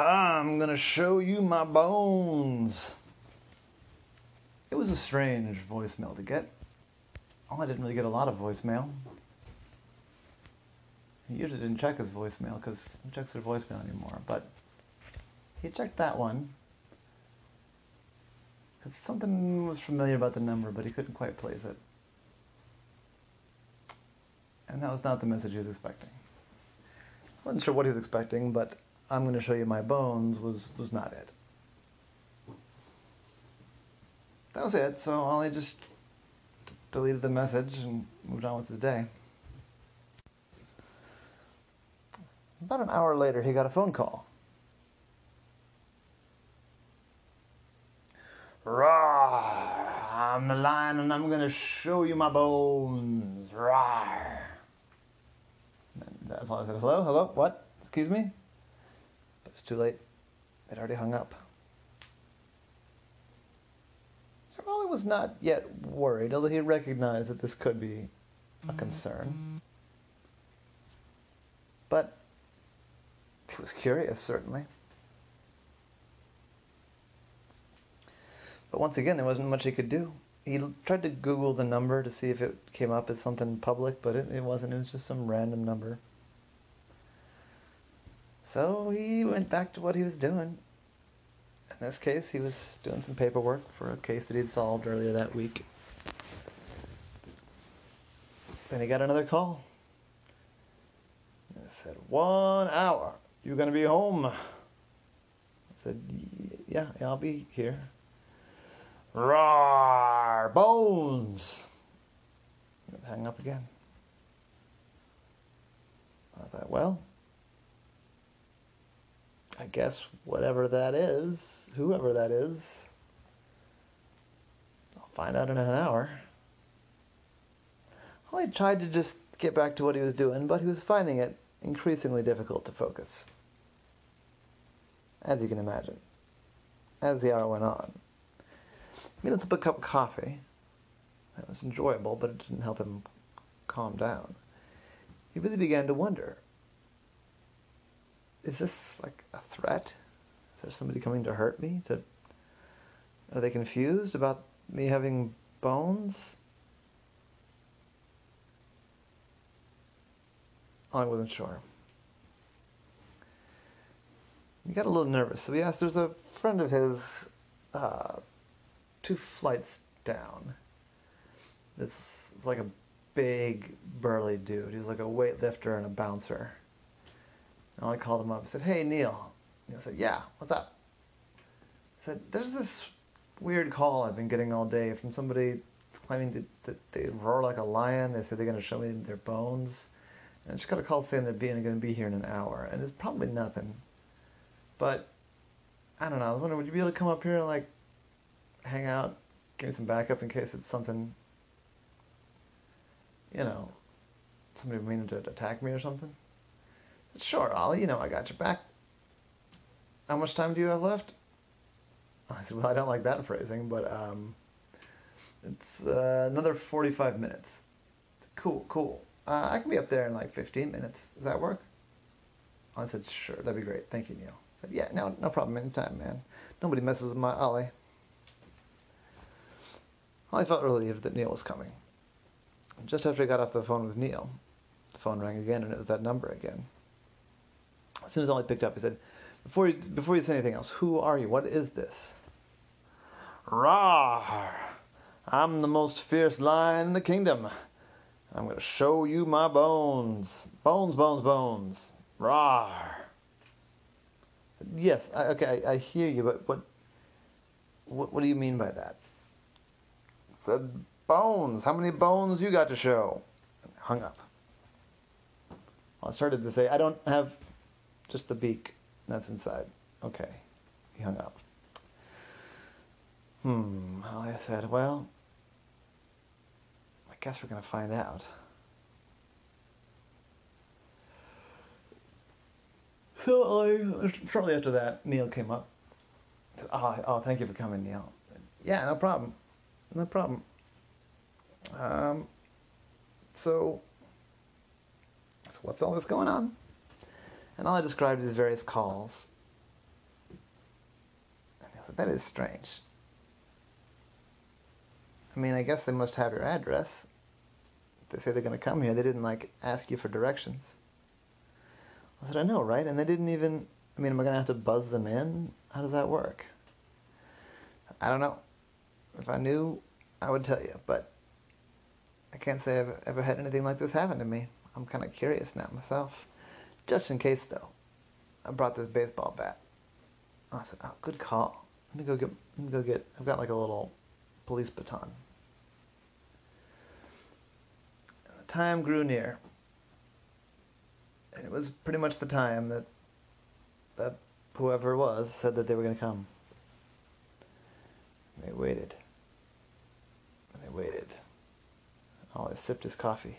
I'm gonna show you my bones. It was a strange voicemail to get. Well, I didn't really get a lot of voicemail. He usually didn't check his voicemail because he checks their voicemail anymore, but he checked that one. Because something was familiar about the number, but he couldn't quite place it. And that was not the message he was expecting. I Wasn't sure what he was expecting, but I'm going to show you my bones was, was not it. That was it, so Ollie just deleted the message and moved on with his day. About an hour later, he got a phone call. Rawr! I'm the lion and I'm going to show you my bones. Rawr! That's all I said. Hello? Hello? What? Excuse me? Too late. They'd already hung up. Raleigh was not yet worried, although he recognized that this could be a concern. But he was curious, certainly. But once again, there wasn't much he could do. He tried to Google the number to see if it came up as something public, but it, it wasn't. It was just some random number. So he went back to what he was doing. In this case, he was doing some paperwork for a case that he'd solved earlier that week. Then he got another call. It said, One hour. You gonna be home? I said, Yeah, I'll be here. Roar! Bones! Hang up again. I thought, well, I guess whatever that is, whoever that is, I'll find out in an hour. Well, he tried to just get back to what he was doing, but he was finding it increasingly difficult to focus. As you can imagine, as the hour went on. He made himself a cup of coffee. That was enjoyable, but it didn't help him calm down. He really began to wonder is this like a threat? Is there somebody coming to hurt me? To are they confused about me having bones? I wasn't sure. He got a little nervous, so he asked. There's a friend of his, uh, two flights down. It's, it's like a big burly dude. He's like a weightlifter and a bouncer. And I called him up and said, Hey, Neil. He said, Yeah, what's up? I said, There's this weird call I've been getting all day from somebody claiming to, that they roar like a lion. They say they're going to show me their bones. And I just got a call saying they're going to be here in an hour. And it's probably nothing. But I don't know. I was wondering, would you be able to come up here and like hang out, give me some backup in case it's something, you know, somebody meaning to attack me or something? Sure, Ollie, you know I got your back. How much time do you have left? I said, well, I don't like that phrasing, but um, it's uh, another 45 minutes. Cool, cool. Uh, I can be up there in like 15 minutes. Does that work? I said, sure, that'd be great. Thank you, Neil. I said, yeah, no, no problem. Anytime, man. Nobody messes with my Ollie. Ollie felt relieved that Neil was coming. Just after he got off the phone with Neil, the phone rang again, and it was that number again. As soon as Ollie picked up, he said, before you, before you say anything else, who are you? What is this? Rawr! I'm the most fierce lion in the kingdom. I'm going to show you my bones. Bones, bones, bones. Rawr! Yes, I, okay, I, I hear you, but what, what, what do you mean by that? Said bones. How many bones you got to show? Hung up. I started to say, I don't have just the beak. That's inside. Okay. He hung up. Hmm. I said, well, I guess we're going to find out. So I, shortly after that, Neil came up. Said, oh, oh, thank you for coming, Neil. Yeah, no problem. No problem. Um, so, what's all this going on? And Ollie described is various calls. And I said, that is strange. I mean, I guess they must have your address. They say they're going to come here. They didn't, like, ask you for directions. I said, I know, right? And they didn't even, I mean, am I going to have to buzz them in? How does that work? I don't know. If I knew, I would tell you, but I can't say I've ever had anything like this happen to me. I'm kind of curious now myself. Just in case, though, I brought this baseball bat. I said, "Oh, good call. Let me go get. Let me go get. I've got like a little police baton." And the time grew near, and it was pretty much the time that that whoever it was said that they were going to come. And they waited. And they waited. Ollie sipped his coffee,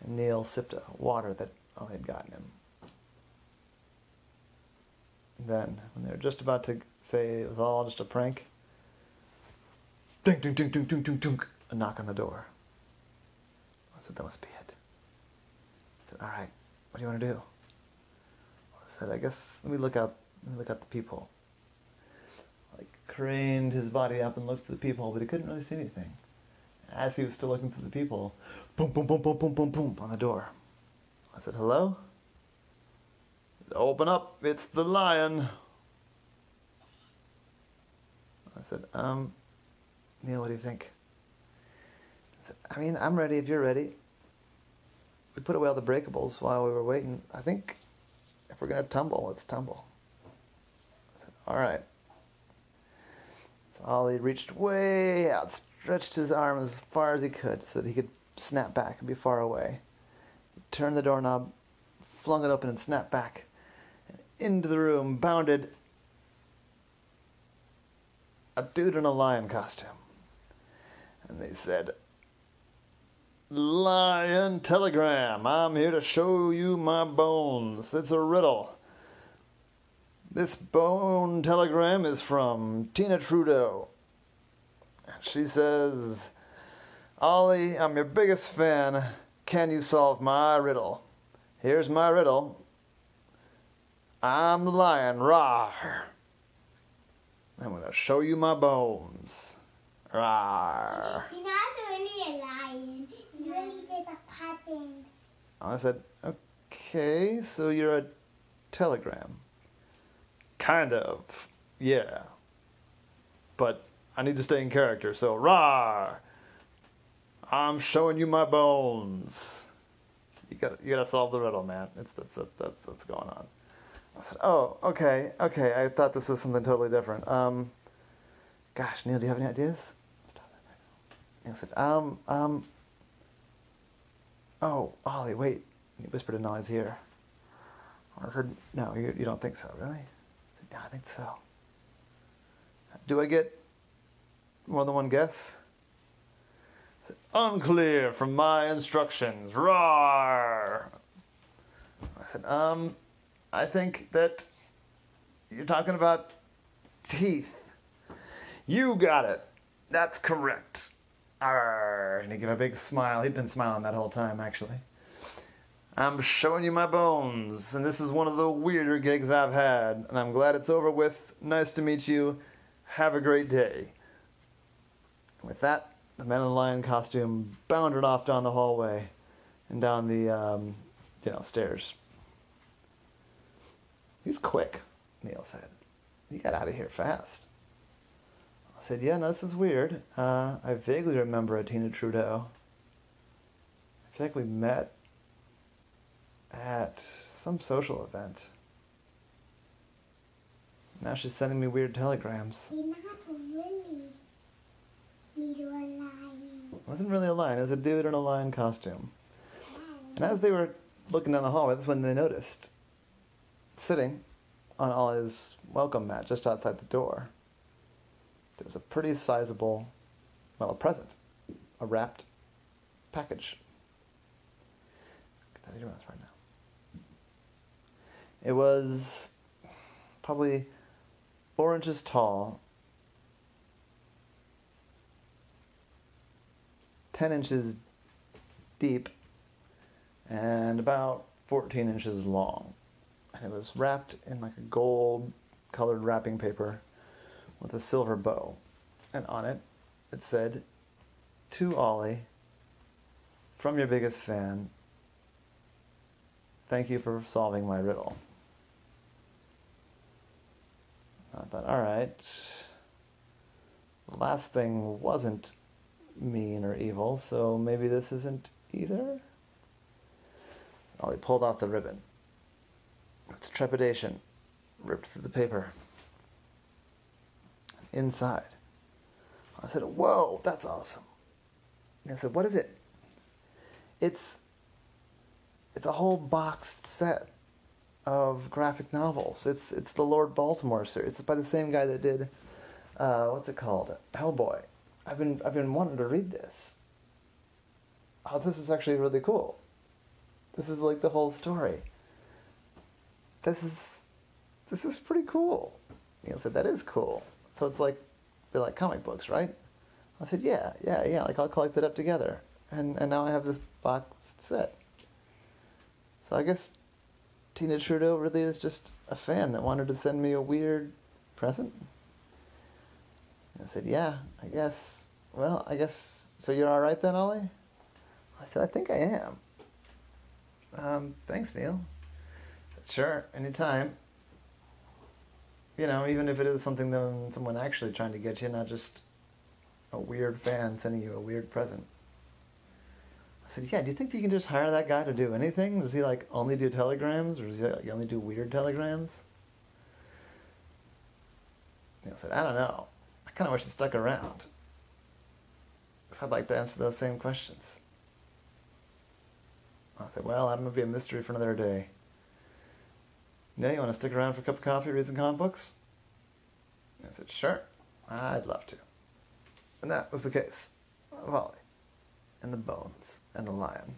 and Neil sipped a water that Ollie had gotten him. Then, when they were just about to say it was all just a prank, ding, ding, ding, ding, ding, a knock on the door. I said, that must be it. I said, all right, what do you want to do? I said, I guess let me look out. Let me look at the peephole. Like craned his body up and looked through the peephole, but he couldn't really see anything. As he was still looking through the peephole, boom, boom, boom, boom, boom, boom, boom on the door. I said, hello? Open up, it's the lion. I said, um, Neil, what do you think? I, said, I mean, I'm ready if you're ready. We put away all the breakables while we were waiting. I think if we're going to tumble, let's tumble. I said, all right. So Ollie reached way out, stretched his arm as far as he could so that he could snap back and be far away. Turned the doorknob, flung it open, and snapped back into the room bounded a dude in a lion costume. And they said, Lion telegram, I'm here to show you my bones. It's a riddle. This bone telegram is from Tina Trudeau. She says, Ollie, I'm your biggest fan. Can you solve my riddle? Here's my riddle. I'm the lion, rawr. I'm gonna show you my bones. Rawr. You're not really a lion. You're really just a puppet. I said, okay, so you're a telegram. Kind of, yeah. But I need to stay in character, so rawr. I'm showing you my bones. You got you to solve the riddle, man. It's that's that's, that's going on. I said, oh, okay, okay. I thought this was something totally different. Um, gosh, Neil, do you have any ideas? Stop right now. Neil said, um, um, oh, Ollie, wait. He whispered in Ollie's ear. I said, no, you, you don't think so, really? I said, yeah, I think so. Do I get more than one guess? Unclear from my instructions. Roar! I said, um, I think that you're talking about teeth. You got it. That's correct. Arr, and he gave a big smile. He'd been smiling that whole time, actually. I'm showing you my bones, and this is one of the weirder gigs I've had, and I'm glad it's over with. Nice to meet you. Have a great day. With that, the man in the lion costume bounded off down the hallway and down the, um, you know, stairs. He's quick, Neil said. He got out of here fast. I said, yeah, no, this is weird. Uh, I vaguely remember a Tina Trudeau. I feel like we met at some social event. Now she's sending me weird telegrams. You're not really little lion. It wasn't really a lion, it was a dude in a lion costume. And as they were looking down the hallway, that's when they noticed, sitting on Ollie's welcome mat just outside the door, there was a pretty sizable, well, a present, a wrapped package. That in your mouth right now. It was probably four inches tall, ten inches deep, and about 14 inches long. And it was wrapped in like a gold colored wrapping paper with a silver bow. And on it, it said, To Ollie, from your biggest fan, thank you for solving my riddle. I thought, all right. The last thing wasn't mean or evil, so maybe this isn't either? Ollie pulled off the ribbon. With trepidation, ripped through the paper. Inside, I said, Whoa, that's awesome. And I said, What is it? It's it's a whole boxed set of graphic novels. It's it's the Lord Baltimore series. It's by the same guy that did uh, what's it called? Hellboy. I've been I've been wanting to read this. Oh, this is actually really cool. This is like the whole story. This is this is pretty cool. Neil said that is cool. So it's like they're like comic books, right? I said yeah, yeah, yeah. Like I'll collect it up together, and and now I have this box set. So I guess Tina Trudeau really is just a fan that wanted to send me a weird present. I said, yeah, I guess. Well, I guess. So you're all right then, Ollie? I said, I think I am. Um, thanks, Neil. Sure, anytime. You know, even if it is something that someone actually trying to get you, not just a weird fan sending you a weird present. I said, yeah, do you think you can just hire that guy to do anything? Does he like only do telegrams or does he like only do weird telegrams? Neil said, I don't know. Kind of wish it stuck around. Because I'd like to answer those same questions. I said, well, I'm going to be a mystery for another day. Yeah, you want to stick around for a cup of coffee, read some comic books? I said, sure, I'd love to. And that was the case of Ollie, and the bones, and the lion.